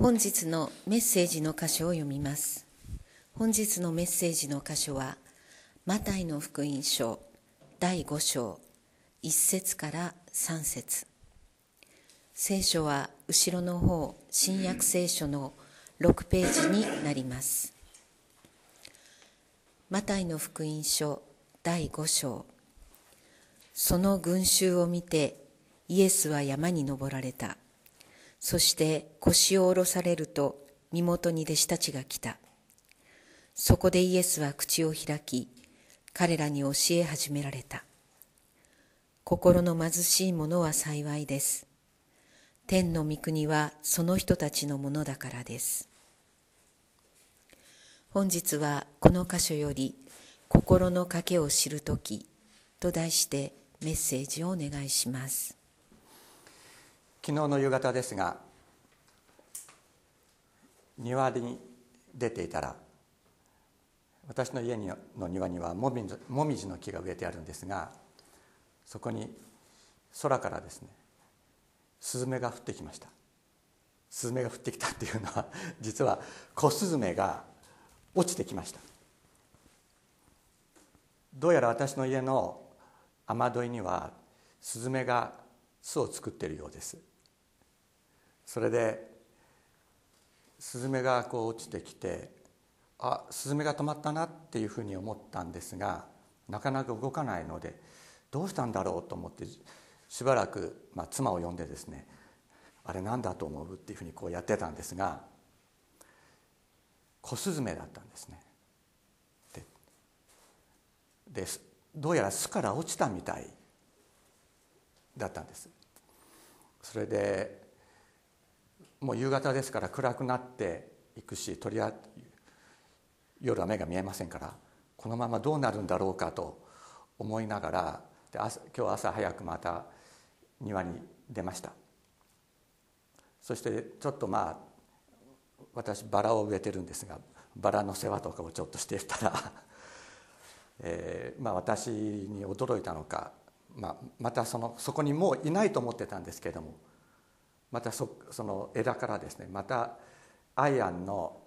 本日のメッセージの箇所を読みます。本日のメッセージの箇所はマタイの福音書第5章1節から3節。聖書は後ろの方新約聖書の6ページになります。マタイの福音書第5章。その群衆を見てイエスは山に登られた。そして腰を下ろされると身元に弟子たちが来た。そこでイエスは口を開き、彼らに教え始められた。心の貧しい者は幸いです。天の御国はその人たちのものだからです。本日はこの箇所より心の賭けを知るときと題してメッセージをお願いします。昨日の夕方ですが庭に出ていたら私の家の庭にはもみもみじの木が植えてあるんですがそこに空からですねスズメが降ってきました。スズメが降ってきたっていうのは 実は小スズメが落ちてきました。どうやら私の家の雨どいにはスズメが巣を作っているようです。それでスズメがこう落ちてきてあスズメが止まったなっていうふうに思ったんですがなかなか動かないのでどうしたんだろうと思ってしばらく、まあ、妻を呼んでですねあれなんだと思うっていうふうにこうやってたんですが小スズメだったんですね。でどうやら巣から落ちたみたいだったんです。それでもう夕方ですから暗くなっていくしとりあ夜は目が見えませんからこのままどうなるんだろうかと思いながらで朝今日朝早くまた庭に出ました。そしてちょっとまあ私バラを植えてるんですがバラの世話とかをちょっとしていたら えーまあ、私に驚いたのか、まあ、またそのそこにもういないと思ってたんですけれどもまたそその枝からですねまたアイアンの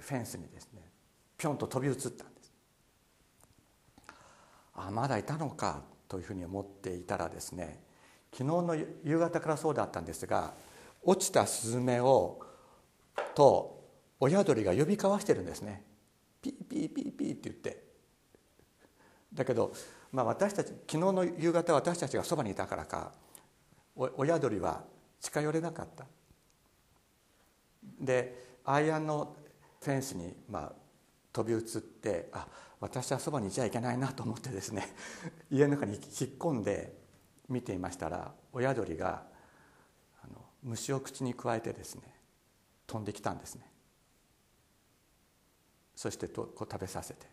フェンスにですねぴょんと飛び移ったんです。あまだいたのかというふうに思っていたらですね昨日の夕方からそうだったんですが落ちたスズメをと親鳥が呼び交わしてるんですね。ピーピーピーピーって言って。だけど、まあ、私たち昨日の夕方私たちがそばにいたからか親鳥は近寄れなかった。でアイアンのフェンスにまあ飛び移ってあ私はそばにいちゃいけないなと思ってですね 家の中に引っ込んで見ていましたら親鳥があの虫を口にくわえてですね飛んできたんですね。そしてとこう食べさせて。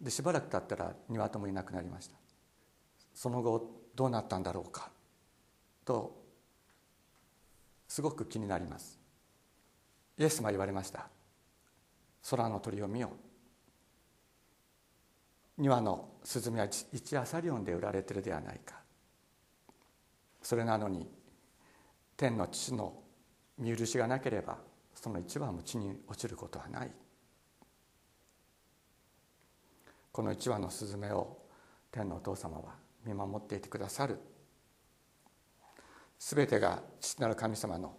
でしばらく経ったら庭ともいなくなりました。その後どうなったんだろうかとすごく気になります。イエスも言われました。空の鳥を見よ庭のスズメは一アサリオンで売られてるではないか。それなのに天の父の見許しがなければその一羽も地に落ちることはない。この一羽のスズメを天のお父様は見守っていてくださる。全てが父なる神様の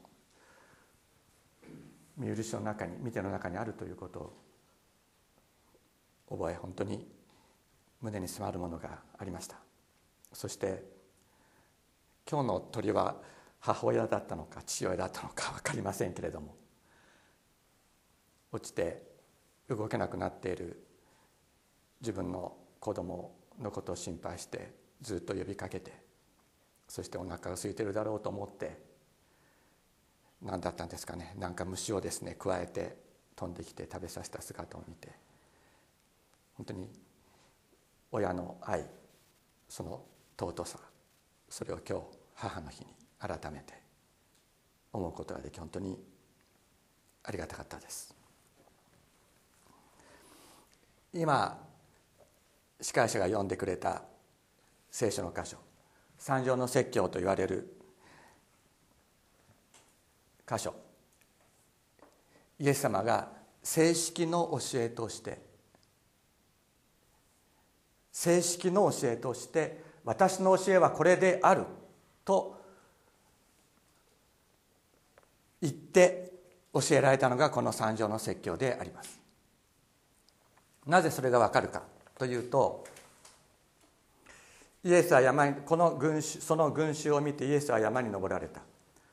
見許しの中に見ての中にあるということを覚え本当に胸に迫るものがありました。そして今日の鳥は母親だったのか父親だったのか分かりませんけれども落ちて動けなくなっている自分の子供のことを心配してずっと呼びかけてそしてお腹が空いてるだろうと思って何だったんですかね。なんか虫をですねくわえて飛んできて食べさせた姿を見て本当に親の愛その尊さそれを今日母の日に改めて思うことができ本当にありがたかったです。今司会者が読んでくれた聖書の箇所三条の説教と言われる箇所。イエス様が正式の教えとして正式の教えとして私の教えはこれであると言って教えられたのがこの三条の説教であります。なぜそれがわかるかというとイエスは山にこの群衆その群衆を見てイエスは山に登られた。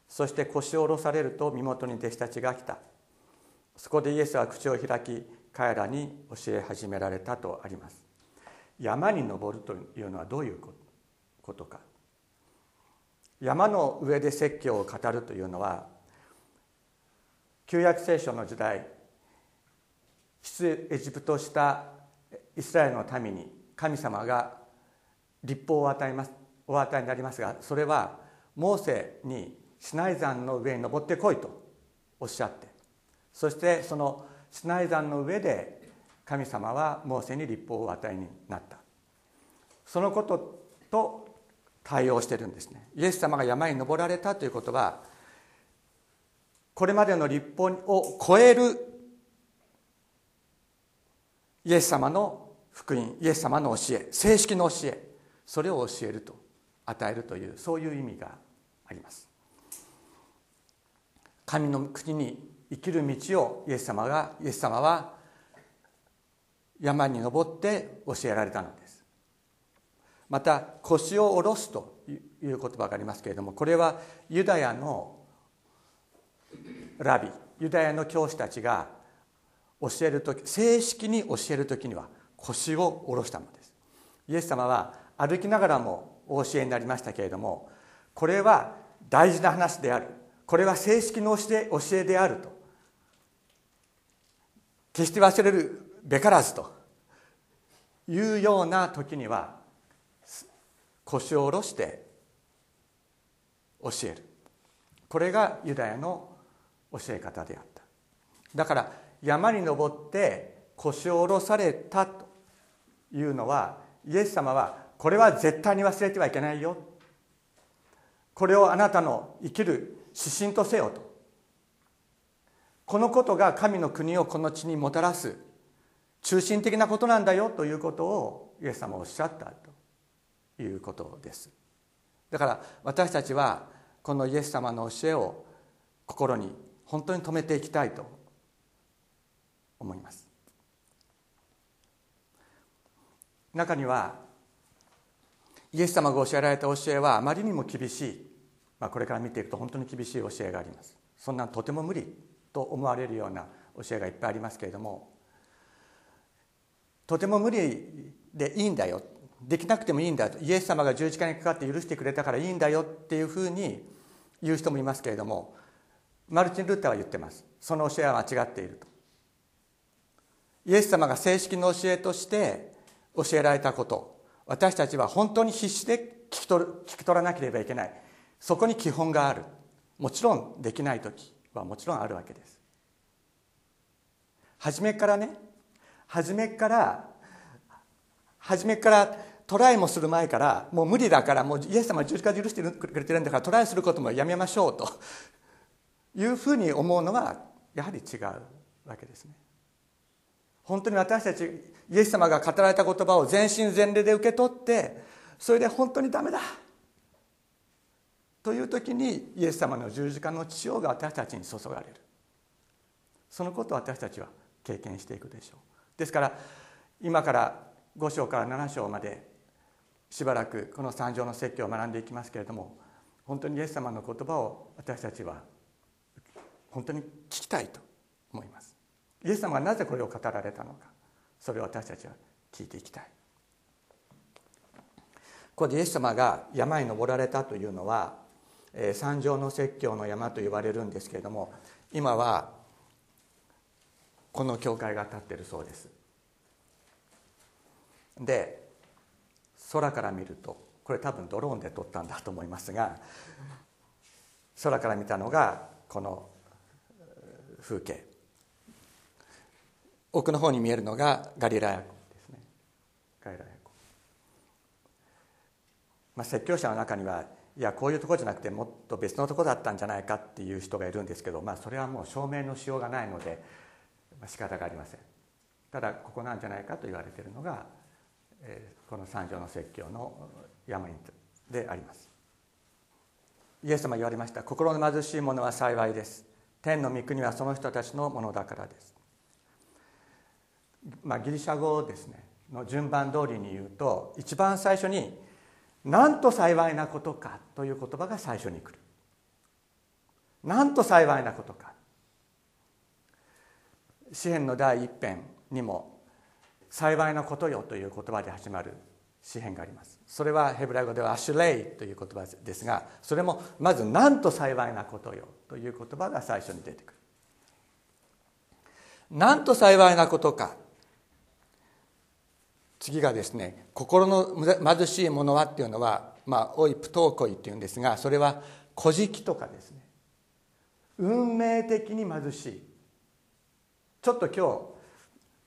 そして腰を下ろされると身元に弟子たちが来た。そこでイエスは口を開き彼らに教え始められたとあります。山に登るというのはどういうことか。山の上で説教を語るというのは旧約聖書の時代出エジプトしたイスラエルの民に神様が立法を与えますお与えになりますがそれはモーセにシナイ山の上に登ってこいとおっしゃってそしてそのシナイ山の上で神様はモーセに立法を与えになった。そのことと対応してるんですね。イエス様が山に登られたということはこれまでの立法を超えるイエス様の福音イエス様の教え正式の教え。それを教えると与えるというそういう意味があります。神の国に生きる道をイエス様がイエス様は山に登って教えられたのです。また腰を下ろすという言葉がありますけれどもこれはユダヤのラビユダヤの教師たちが教える時正式に教える時には腰を下ろしたのです。イエス様は歩きながらもお教えになりましたけれどもこれは大事な話である。これは正式の教え教えであると。決して忘れるべからずと。いうような時には腰を下ろして教える。これがユダヤの教え方であった。だから山に登って腰を下ろされたというのはイエス様はこれは絶対に忘れてはいけないよ。これをあなたの生きる指針とせよと。このことが神の国をこの地にもたらす中心的なことなんだよということをイエス様はおっしゃったと。いうことです。だから私たちはこのイエス様の教えを心に本当に留めていきたいと思います。中にはイエス様が教えられた教えはあまりにも厳しい、まあ、これから見ていくと本当に厳しい教えがあります。そんなとても無理と思われるような教えがいっぱいありますけれどもとても無理でいいんだよ。できなくてもいいんだイエス様が十字架にかかって許してくれたからいいんだよっていうふうに言う人もいますけれどもマルチン・ルッターは言ってます。その教えは間違っていると。イエス様が正式の教えとして教えられたこと。私たちは本当に必死で聞き取る聞き取らなければいけない。そこに基本がある。もちろんできない時はもちろんあるわけです。初めからね初めから初めからトライもする前からもう無理だからもうイエス様は十字架で許してくれてるんだからトライすることもやめましょうというふうに思うのはやはり違うわけですね。本当に私たちイエス様が語られた言葉を全身全霊で受け取ってそれで本当にダメだ。という時にイエス様の十字架の血潮が私たちに注がれる。そのことを私たちは経験していくでしょう。ですから今から5章から7章までしばらくこの三条の説教を学んでいきますけれども本当にイエス様の言葉を私たちは本当に聞きたいと思います。イエス様がなぜこれを語られたのか。それを私たちは聞いていきたい。ここでイエス様が山に登られたというのは三条の説教の山と言われるんですけれども今はこの教会が立っているそうです。で空から見るとこれ多分ドローンで撮ったんだと思いますが空から見たのがこの風景。奥の方に見えるのがガリラヤ湖ですね。ガリラヤ湖、まあ、説教者の中にはいやこういうとこじゃなくてもっと別のとこだったんじゃないかっていう人がいるんですけど、まあ、それはもう証明のしようがないので、まあ、仕方がありません。ただここなんじゃないかと言われているのが、えー、この三条の説教の山であります。イエス様言われました。心の貧しい者は幸いです。天の御国はその人たちのものだからです、まあ、ギリシャ語ですねの順番通りに言うと一番最初になんと幸いなことかという言葉が最初に来る。なんと幸いなことか。詩篇の第一編にも幸いなことよという言葉で始まる詩篇があります。それはヘブライ語ではアシュレイという言葉ですがそれもまずなんと幸いなことよという言葉が最初に出てくる。なんと幸いなことか。次がですね心の貧しいものはっていうのはまあ老い不登校っていうんですがそれは古事記とかですね。運命的に貧しい。ちょっと今日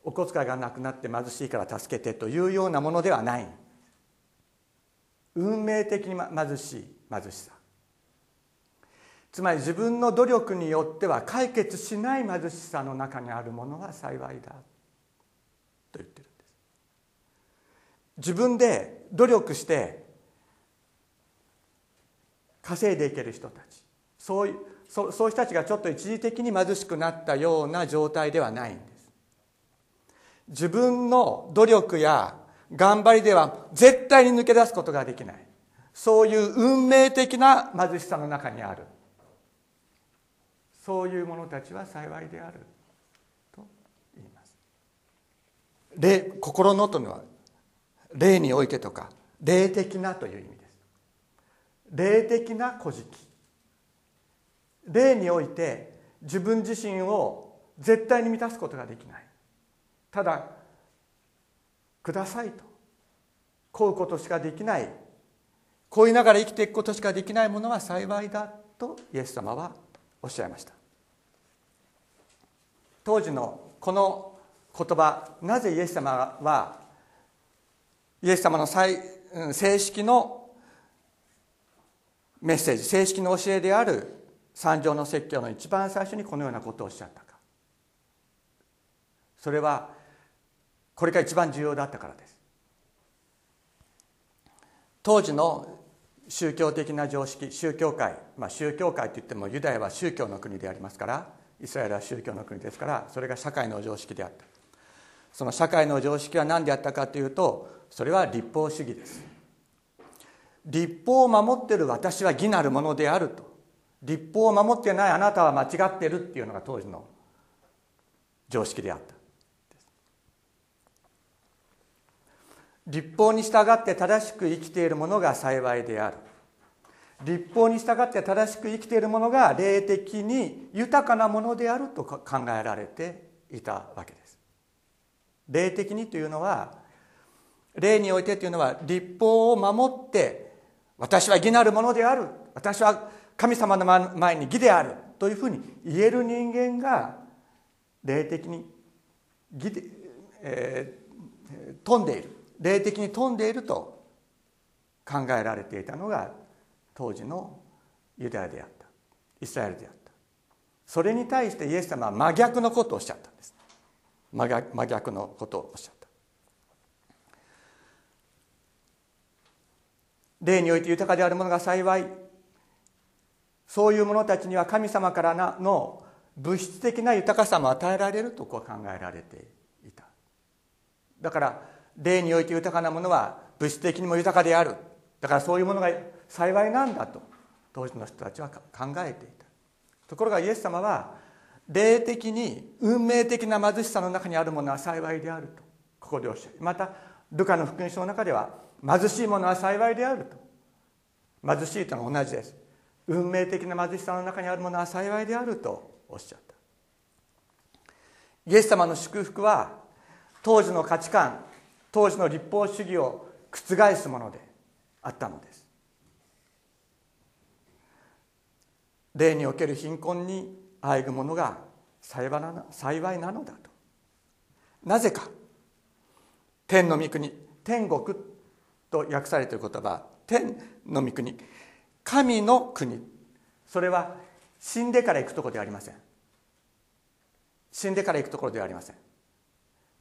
お小遣いがなくなって貧しいから助けてというようなものではない。運命的に貧しい貧しさ。つまり自分の努力によっては解決しない貧しさの中にあるものは幸いだ。と言ってる。自分で努力して稼いでいける人たち。そういうそうそういう人たちがちょっと一時的に貧しくなったような状態ではないんです。自分の努力や頑張りでは絶対に抜け出すことができない。そういう運命的な貧しさの中にある。そういう者たちは幸いであると言います。心のというのは霊においてとか霊的なという意味です。霊的な古事記霊において自分自身を絶対に満たすことができない。ただくださいと。こうことしかできない。こう言いながら生きていくことしかできないものは幸いだとイエス様はおっしゃいました。当時のこの言葉なぜイエス様はイエス様の正式のメッセージ正式の教えである三条の説教の一番最初にこのようなことをおっしゃったか。それはこれが一番重要だったからです。当時の宗教的な常識宗教界、まあ、宗教界といってもユダヤは宗教の国でありますからイスラエルは宗教の国ですからそれが社会の常識であった。その社会の常識は何であったかというとそれは立法主義です。立法を守ってる私は義なるものであると。立法を守ってないあなたは間違ってるっていうのが当時の常識であった。立法に従って正しく生きているものが幸いである。立法に従って正しく生きているものが霊的に豊かなものであると考えられていたわけです。霊的にというのは例においてというのは立法を守って私は義なるものである。私は神様の前に義であるというふうに言える人間が霊的に義で、えー、富んでいる。霊的に富んでいると考えられていたのが当時のユダヤであった。イスラエルであった。それに対してイエス様は真逆のことをおっしゃったんです。真逆のことをおっしゃった。霊において豊かであるものが幸いそういう者たちには神様からの物質的な豊かさも与えられるとこう考えられていた。だから霊において豊かなものは物質的にも豊かである。だからそういうものが幸いなんだと当時の人たちは考えていた。ところがイエス様は霊的に運命的な貧しさの中にあるものは幸いであるとここでおっしゃる。またルカの福音書の中では貧しい者は幸いであると。貧しいとのは同じです。運命的な貧しさの中にあるものは幸いであるとおっしゃった。イエス様の祝福は当時の価値観当時の立法主義を覆すものであったのです。霊における貧困にあえぐものが幸いなのだと。なぜか。天の御国天国と訳されている言葉天の御国神の国。それは死んでから行くところではありません。死んでから行くところではありません。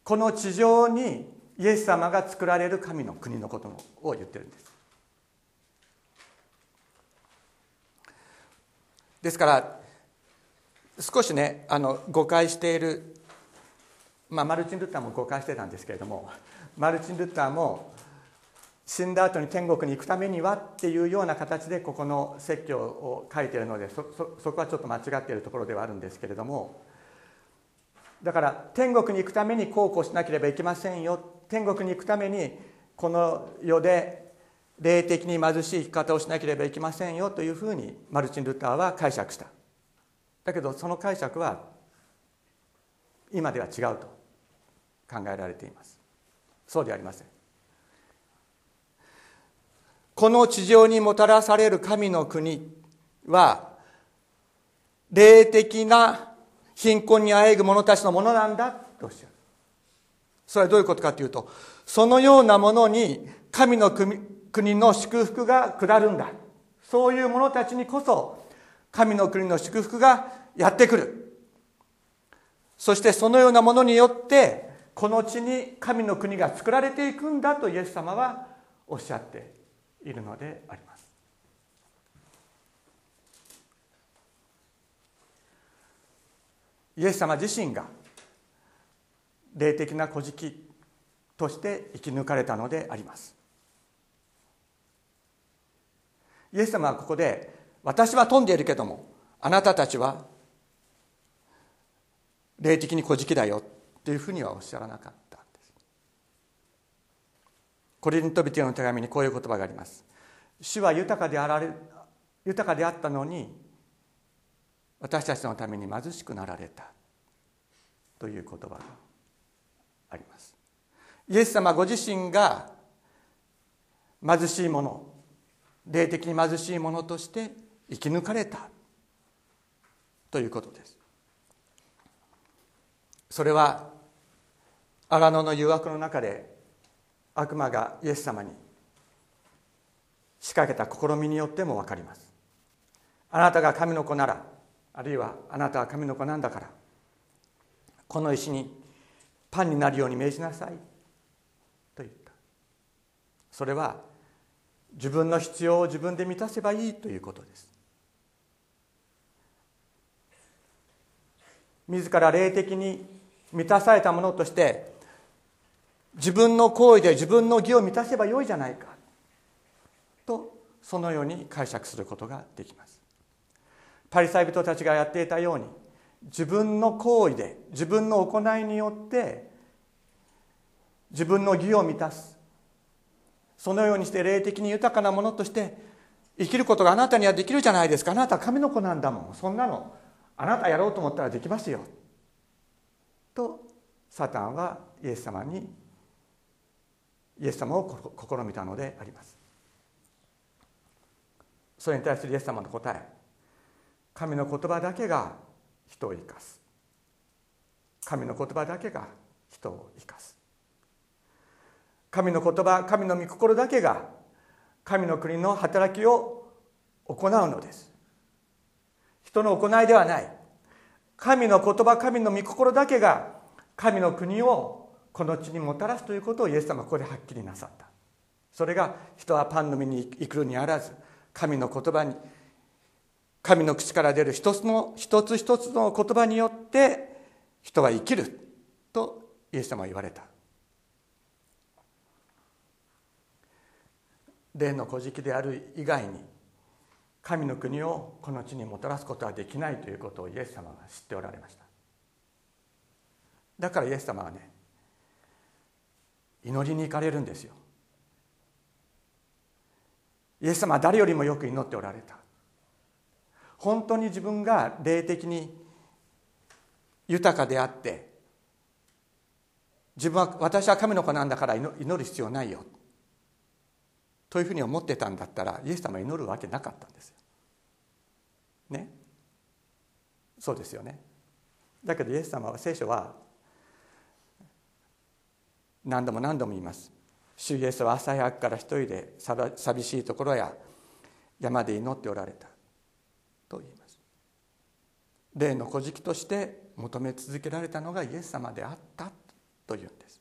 この地上にイエス様が作られる神の国のことを言ってるんです。ですから少しねあの誤解している、まあ、マルチン・ルッターも誤解してたんですけれどもマルチン・ルッターも死んだ後に天国に行くためにはっていうような形でここの説教を書いてるのでそそこはちょっと間違っているところではあるんですけれども。だから天国に行くためにこうこうしなければいけませんよ。天国に行くためにこの世で霊的に貧しい生き方をしなければいけませんよというふうにマルチン・ルターは解釈した。だけどその解釈は今では違うと考えられています。そうではありません。この地上にもたらされる神の国は霊的な貧困にあえぐ者たちのものなんだとおっしゃる。それはどういうことかというとそのようなものに神の国の祝福が下るんだ。そういう者たちにこそ神の国の祝福がやってくる。そしてそのようなものによってこの地に神の国が作られていくんだとイエス様はおっしゃっているのであります。イエス様自身が霊的な古事記として生き抜かれたのであります。イエス様はここで私は飛んでいるけどもあなたたちは霊的に古事記だよというふうにはおっしゃらなかった。コリントビティの手紙にこういう言葉があります。主は豊かであられ豊かであったのに私たちのために貧しくなられた。という言葉があります。イエス様ご自身が貧しいもの霊的に貧しいものとして生き抜かれた。ということです。それは荒野の誘惑の中で悪魔がイエス様に仕掛けた試みによっても分かります。あなたが神の子ならあるいはあなたは神の子なんだからこの石にパンになるように命じなさいと言った。それは自分の必要を自分で満たせばいいということです。自ら霊的に満たされたものとして自分の行為で自分の義を満たせばよいじゃないか。とそのように解釈することができます。パリサイ人たちがやっていたように自分の行為で自分の行いによって自分の義を満たす。そのようにして霊的に豊かなものとして生きることがあなたにはできるじゃないですか。あなたは神の子なんだもん。そんなのあなたやろうと思ったらできますよ。とサタンはイエス様にイエス様を試みたのであります。それに対するイエス様の答え神の言葉だけが人を生かす。神の言葉だけが人を生かす。神の言葉神の御心だけが神の国の働きを行うのです。人の行いではない。神の言葉神の御心だけが神の国をこの地にもたらすということをイエス様はここではっきりなさった。それが人はパンの実に生くにあらず神の言葉に神の口から出る一つの一つ一つの言葉によって人は生きるとイエス様は言われた。霊の古事記である以外に神の国をこの地にもたらすことはできないということをイエス様が知っておられました。だからイエス様はね祈りに行かれるんですよイエス様は誰よりもよく祈っておられた本当に自分が霊的に豊かであって自分は私は神の子なんだから祈る必要ないよというふうに思ってたんだったらイエス様は祈るわけなかったんですよ。ね？そうですよね。だけどイエス様は聖書は何度も何度も言います。主イエスは朝早くから一人で寂しいところや山で祈っておられた。と言います。霊の古事記として求め続けられたのがイエス様であったというんです。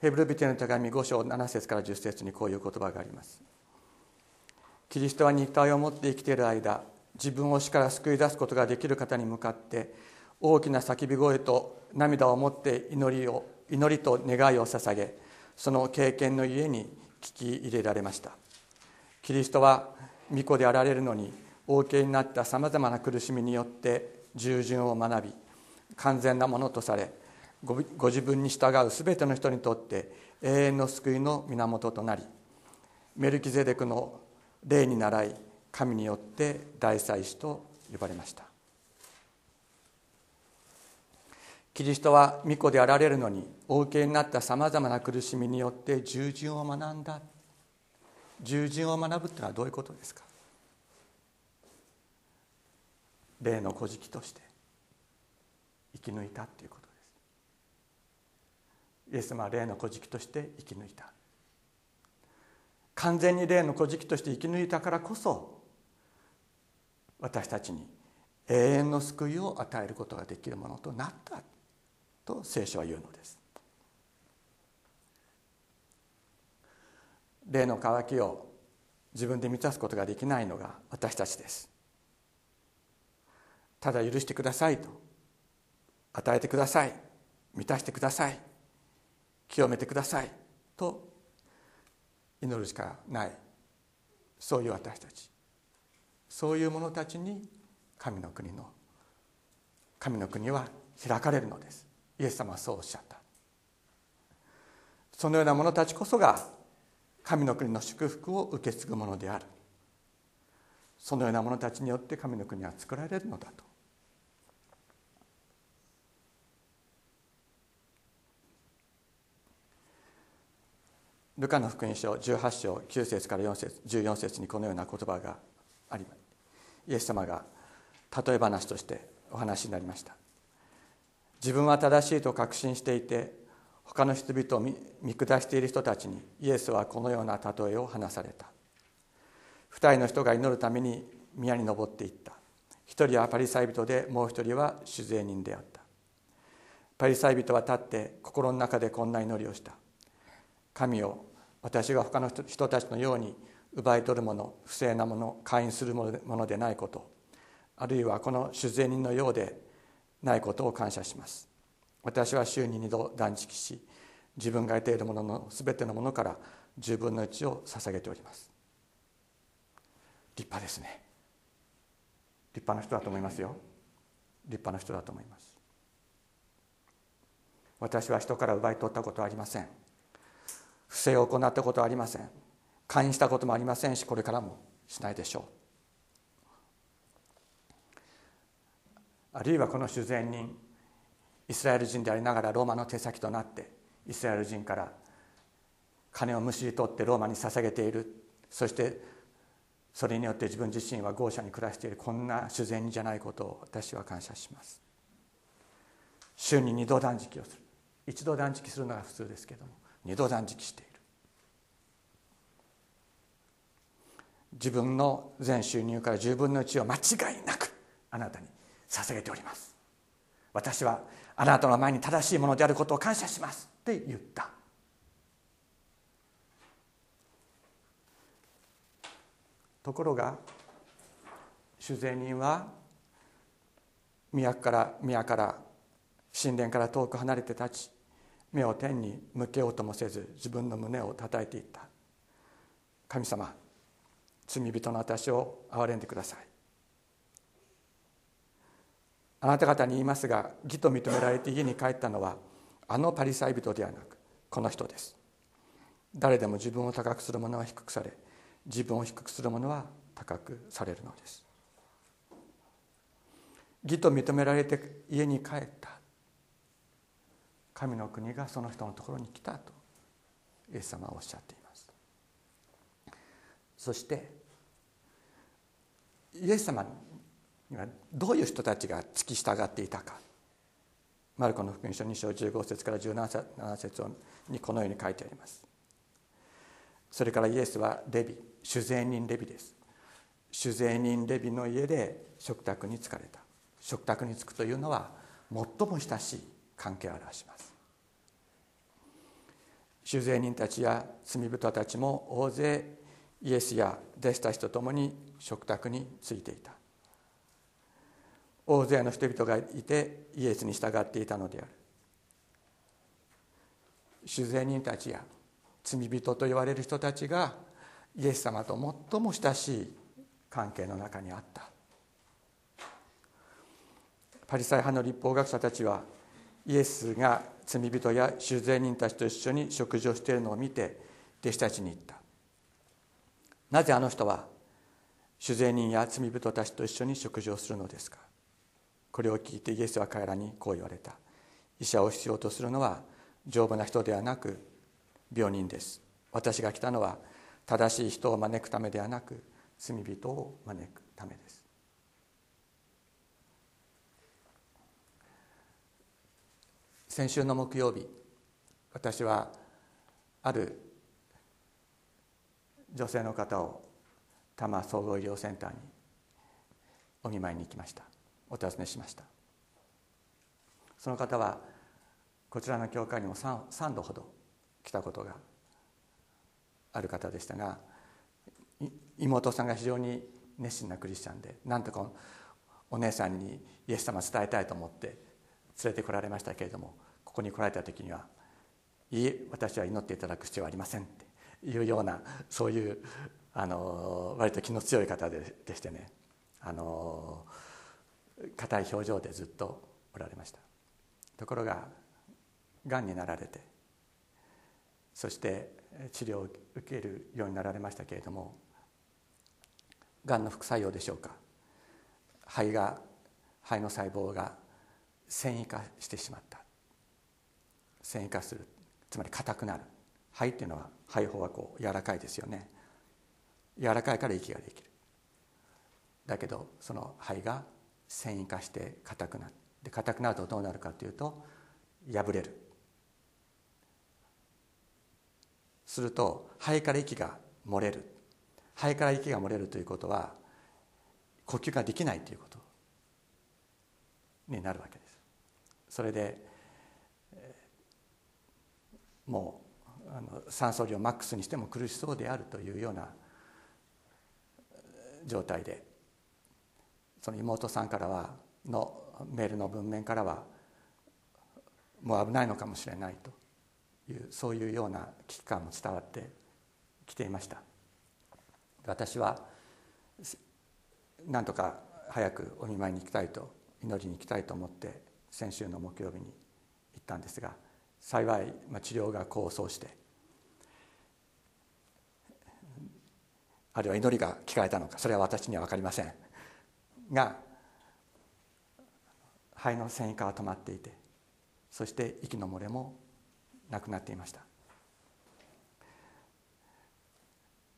ヘブルビテの手紙5章7節から10節にこういう言葉があります。キリストは肉体を持って生きている間自分を死から救い出すことができる方に向かって大きな叫び声と涙を持って祈りを祈りと願いを捧げその経験のゆえに聞き入れられました。キリストは御子であられるのにお受けになったさまざまな苦しみによって従順を学び完全なものとされご自分に従う全ての人にとって永遠の救いの源となりメルキゼデクの霊に倣い神によって大祭司と呼ばれました。キリストは御子であられるのにお受けになったさまざまな苦しみによって従順を学んだ。従順を学ぶっていうのはどういうことですか？霊の古事記として生き抜いたっていうことです。イエス様は霊の古事記として生き抜いた。完全に霊の古事記として生き抜いたからこそ私たちに永遠の救いを与えることができるものとなった。と聖書は言うのです。霊の渇きを自分で満たすことができないのが私たちです。ただ許してくださいと与えてください。満たしてください。清めてください。と祈るしかない。そういう私たち。そういう者たちに神の国の神の国は開かれるのです。イエス様はそうおっしゃった。そのような者たちこそが神の国の祝福を受け継ぐものである。そのような者たちによって神の国は作られるのだと。ルカの福音書18章9節から4節14節にこのような言葉がありイエス様が例え話としてお話になりました。自分は正しいと確信していて他の人々を見下している人たちにイエスはこのような例えを話された。二人の人が祈るために宮に登っていった。一人はパリサイ人でもう一人は酒税人であった。パリサイ人は立って心の中でこんな祈りをした。神を私が他の人たちのように奪い取るもの不正なもの会員するものでないことあるいはこの酒税人のようでないことを感謝します。私は週に2度断食し自分が得ているものの全てのものから10分の1を捧げております。立派ですね。立派な人だと思いますよ。立派な人だと思います。私は人から奪い取ったことはありません。不正を行ったことはありません。会員したこともありませんしこれからもしないでしょう。あるいはこの修善人イスラエル人でありながらローマの手先となってイスラエル人から金をむしり取ってローマに捧げている。そしてそれによって自分自身は豪奢に暮らしている。こんな修善人じゃないことを私は感謝します。週に2度断食をする。一度断食するのが普通ですけども2度断食している。自分の全収入から10分の1を間違いなくあなたに捧げております。私はあなたの前に正しいものであることを感謝しますって言った。ところが主税人は宮から宮から神殿から遠く離れて立ち目を天に向けようともせず自分の胸を叩いていった。神様罪人の私を憐れんでください。あなた方に言いますが義と認められて家に帰ったのはあのパリサイ人ではなくこの人です。誰でも自分を高くする者は低くされ自分を低くする者は高くされるのです。義と認められて家に帰った。神の国がその人のところに来たとイエス様はおっしゃっています。そしてイエス様どういう人たちが付き従っていたか。マルコの福音書2章15節から17節にこのように書いてあります。それからイエスはレビ酒税人レビです。酒税人レビの家で食卓に疲れた。食卓に就くというのは最も親しい関係を表します。酒税人たちや罪人たちも大勢イエスや弟子たちと共に食卓についていた。大勢の人々がいてイエスに従っていたのである。酒税人たちや罪人と言われる人たちがイエス様と最も親しい関係の中にあった。パリサイ派の立法学者たちはイエスが罪人や酒税人たちと一緒に食事をしているのを見て弟子たちに言った。なぜあの人は酒税人や罪人たちと一緒に食事をするのですか？これを聞いてイエスは彼らにこう言われた。医者を必要とするのは丈夫な人ではなく病人です。私が来たのは正しい人を招くためではなく罪人を招くためです。先週の木曜日私はある女性の方を多摩総合医療センターにお見舞いに行きました。お尋ねしました。その方はこちらの教会にも 3, 3度ほど来たことがある方でしたが妹さんが非常に熱心なクリスチャンでなんとかお姉さんにイエス様伝えたいと思って連れてこられましたけれどもここに来られた時には「いいえ私は祈っていただく必要はありません」っていうようなそういうあの割と気の強い方ででしてね。あの硬い表情でずっとおられました。ところががんになられてそして治療を受けるようになられましたけれどもがんの副作用でしょうか。肺が肺の細胞が繊維化してしまった。繊維化する。つまり硬くなる。肺っていうのは肺胞はこう柔らかいですよね。柔らかいから息ができる。だけどその肺が繊維化して硬くなるで硬くなるとどうなるかというと破れる。すると肺から息が漏れる。肺から息が漏れるということは呼吸ができないということになるわけです。それでもうあの酸素量マックスにしても苦しそうであるというような状態でその妹さんからはのメールの文面からはもう危ないのかもしれないというそういうような危機感も伝わってきていました。私はなんとか早くお見舞いに行きたいと祈りに行きたいと思って先週の木曜日に行ったんですが幸い、まあ、治療が功を奏してあるいは祈りが聞かれたのかそれは私には分かりません。が肺の繊維化は止まっていてそして息の漏れもなくなっていました。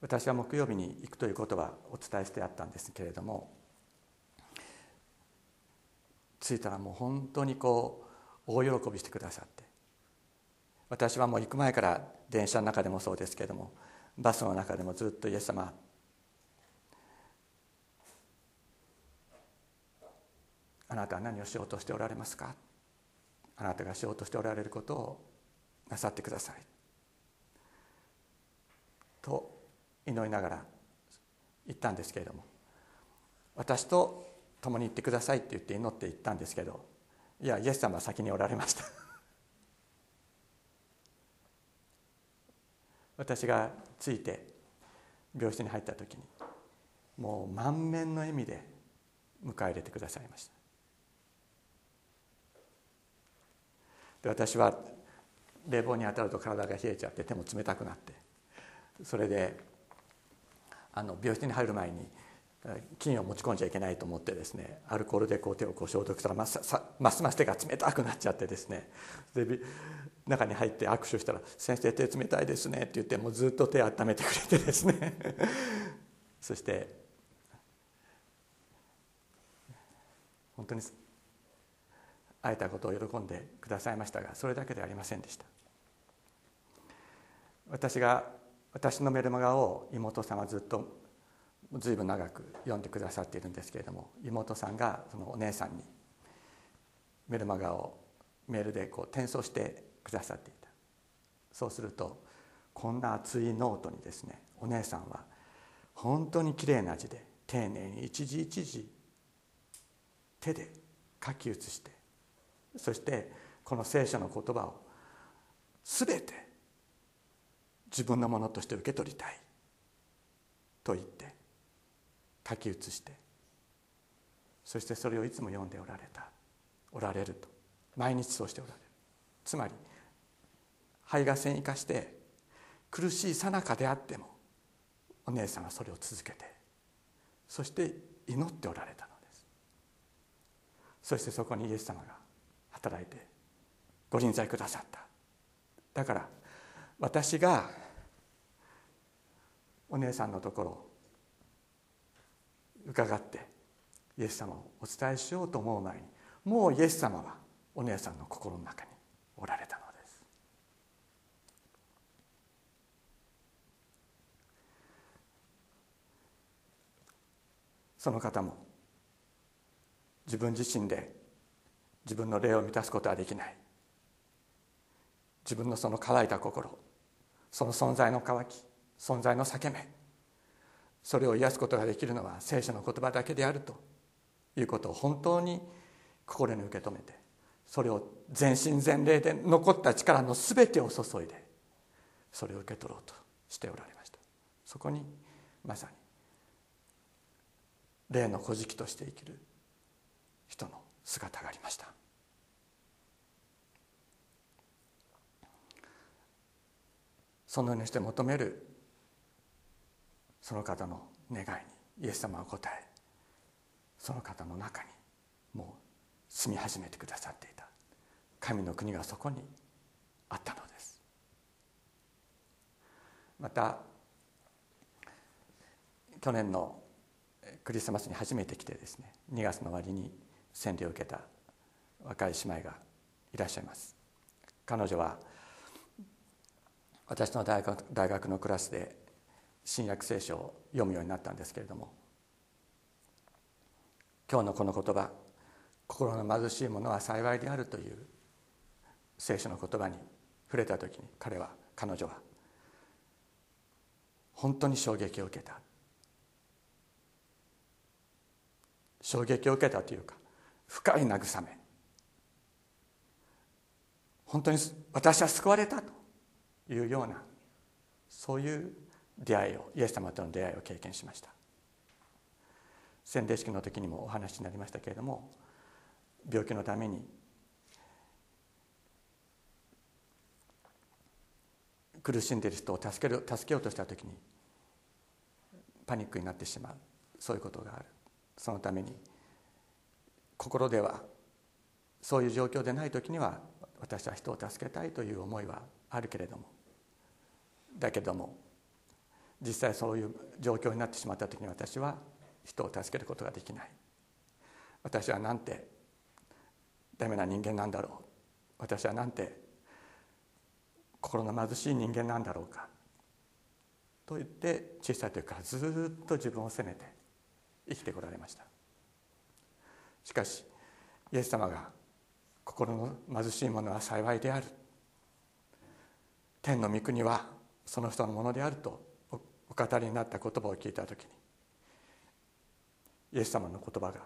私は木曜日に行くということはお伝えしてあったんですけれども着いたらもう本当にこう大喜びしてくださって私はもう行く前から電車の中でもそうですけれどもバスの中でもずっとイエス様あなたは何をしようとしておられますか？あなたがしようとしておられることをなさってください。と祈りながら言ったんですけれども私と共に行ってくださいって言って祈って行ったんですけどいやイエス様は先におられました。私がついて病室に入った時にもう満面の笑みで迎え入れてくださいました。で私は冷房に当たると体が冷えちゃって手も冷たくなって。それであの病室に入る前に菌を持ち込んじゃいけないと思ってですねアルコールでこう手をこう消毒したらますますます手が冷たくなっちゃってですね。で中に入って握手したら「先生手冷たいですね」って言ってもうずっと手温めてくれてですね。そして本当に会えたことを喜んでくださいましたがそれだけではありませんでした。私が私のメルマガを妹さんはずっと随分長く読んでくださっているんですけれども妹さんがそのお姉さんにメルマガをメールでこう転送してくださっていた。そうするとこんな厚いノートにですねお姉さんは本当にきれいな字で丁寧に一字一字手で書き写してそしてこの聖書の言葉を全て自分のものとして受け取りたいと言って書き写してそしてそれをいつも読んでおられたおられると毎日そうしておられる。つまり肺が線生かして苦しいさなかであってもお姉さんはそれを続けてそして祈っておられたのです。そしてそこにイエス様が働いてご臨在くださった。だから私がお姉さんのところ伺ってイエス様をお伝えしようと思う前にもうイエス様はお姉さんの心の中におられたのです。その方も自分自身で自分の霊を満たすことはできない。自分のその乾いた心その存在の渇き存在の裂け目それを癒すことができるのは聖書の言葉だけであるということを本当に心に受け止めてそれを全身全霊で残った力の全てを注いでそれを受け取ろうとしておられました。そこにまさに霊の古事記として生きる人の姿がありました。そのようにして求めるその方の願いにイエス様は答えその方の中にもう住み始めてくださっていた。神の国がそこにあったのです。また去年のクリスマスに初めて来てですね2月の終わりに洗礼を受けた若い姉妹がいらっしゃいます。彼女は私の大学大学のクラスで新約聖書を読むようになったんですけれども今日のこの言葉「心の貧しい者は幸いである」という聖書の言葉に触れた時に彼は彼女は本当に衝撃を受けた。衝撃を受けたというか深い慰め。本当に私は救われたというようなそういう出会いをイエス様との出会いを経験しました。洗礼式の時にもお話になりましたけれども病気のために苦しんでいる人を助ける助けようとした時にパニックになってしまう。そういうことがある。そのために心ではそういう状況でない時には私は人を助けたいという思いはあるけれども。だけども実際そういう状況になってしまった時に私は人を助けることができない。私はなんてダメな人間なんだろう。私はなんて心の貧しい人間なんだろうか。と言って小さい時からずっと自分を責めて生きてこられました。しかしイエス様が心の貧しい者は幸いである。天の御国はその人のものであるとお語りになった言葉を聞いた時にイエス様の言葉が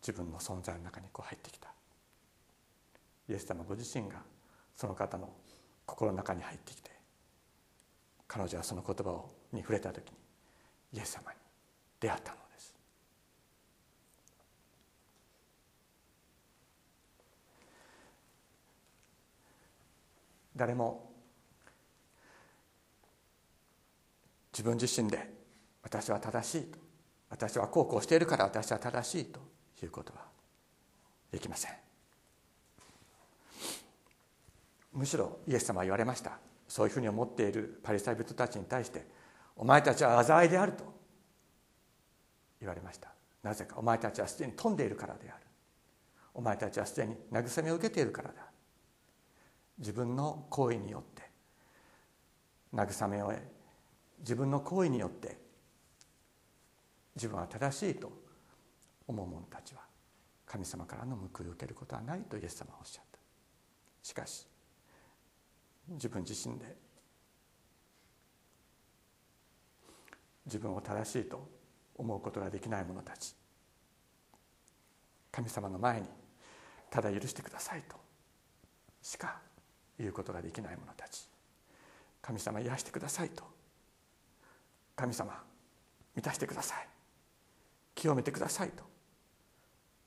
自分の存在の中にこう入ってきた。イエス様ご自身がその方の心の中に入ってきて彼女はその言葉に触れた時にイエス様に出会ったのです誰も自分自身で私は正しいと私はこうこうしているから私は正しいということはできません。むしろイエス様は言われました。そういうふうに思っているパリサイ人たちに対してお前たちは災いであると言われました。なぜかお前たちはすでに富んでいるからである。お前たちはすでに慰めを受けているからだ。自分の行為によって慰めを得自分の行為によって自分は正しいと思う者たちは神様からの報いを受けることはないとイエス様はおっしゃった。しかし自分自身で自分を正しいと思うことができない者たち神様の前にただ許してくださいとしか言うことができない者たち。神様癒してくださいと。神様満たしてください。清めてくださいと。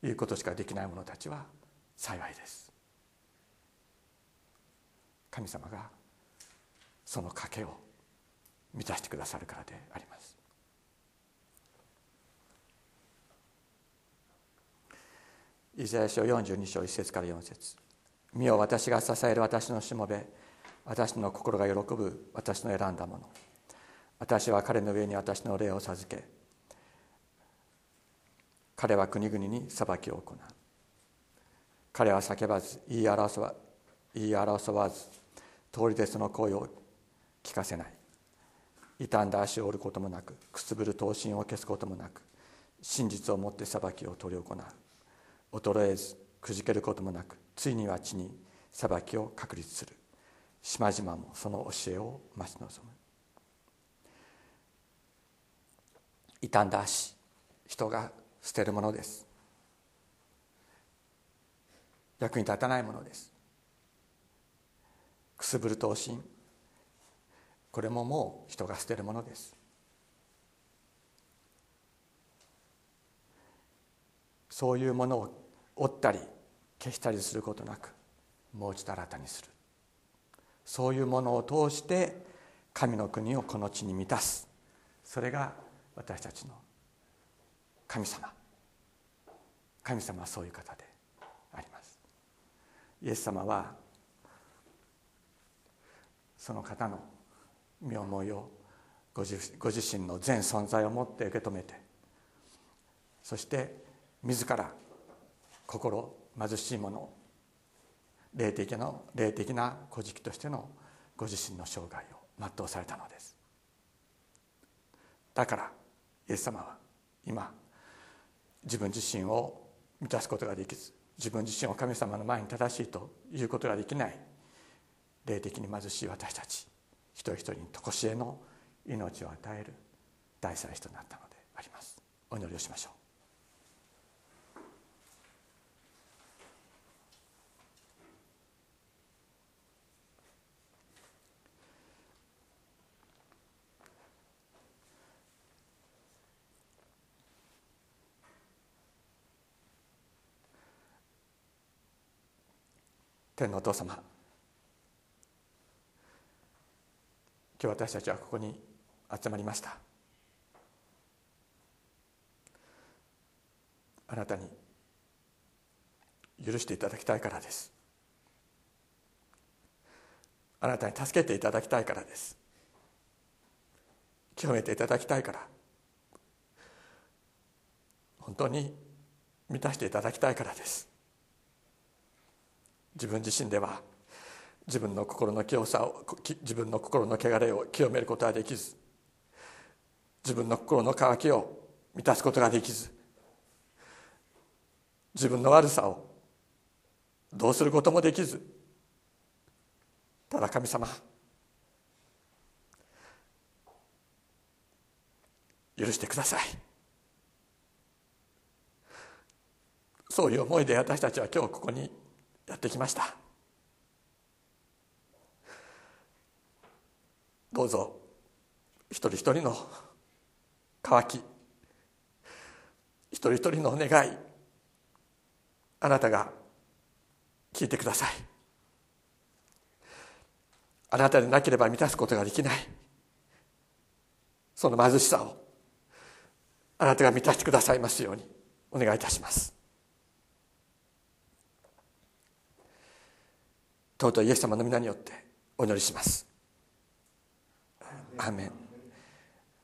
いうことしかできない者たちは幸いです。神様がその賭けを満たしてくださるからであります。イザヤ書42章1節から4節。見よ私が支える私のしもべ。私の心が喜ぶ私の選んだもの。私は彼の上に私の霊を授け。彼は国々に裁きを行う。彼は叫ばず言い争わ言い争わず通りでその声を聞かせない。傷んだ足を折ることもなくくすぶる刀身を消すこともなく真実をもって裁きを執り行う。衰えずくじけることもなくついには地に裁きを確立する。島々もその教えを待ち望む。傷んだ足。人が捨てるものです。役に立たないものです。くすぶる刀身。これももう人が捨てるものです。そういうものを折ったり消したりすることなくもう一度新たにする。そういうものを通して神の国をこの地に満たす。それが私たちの神様。神様はそういう方であります。イエス様はその方の身思いをご自身の全存在をもって受け止めてそして自ら心貧しいもの霊的の霊的な古事記としてのご自身の生涯を全うされたのですだからイエス様は今自分自身を満たすことができず自分自身を神様の前に正しいということができない霊的に貧しい私たち一人一人に常しえの命を与える大祭司となったのでありますお祈りをしましょう天のお父様。今日私たちはここに集まりました。あなたに許していただきたいからです。あなたに助けていただきたいからです。清めていただきたいから。本当に満たしていただきたいからです。自分自身では自分の心の清さを自分の心の汚れを清めることはできず自分の心の渇きを満たすことができず自分の悪さをどうすることもできずただ神様許してください。そういう思いで私たちは今日ここにやってきました。どうぞ一人一人の渇き一人一人の願いあなたが聞いてください。あなたでなければ満たすことができない。その貧しさをあなたが満たしてくださいますようにお願いいたします。尊いイエス様の皆によってお祈りします。アーメン。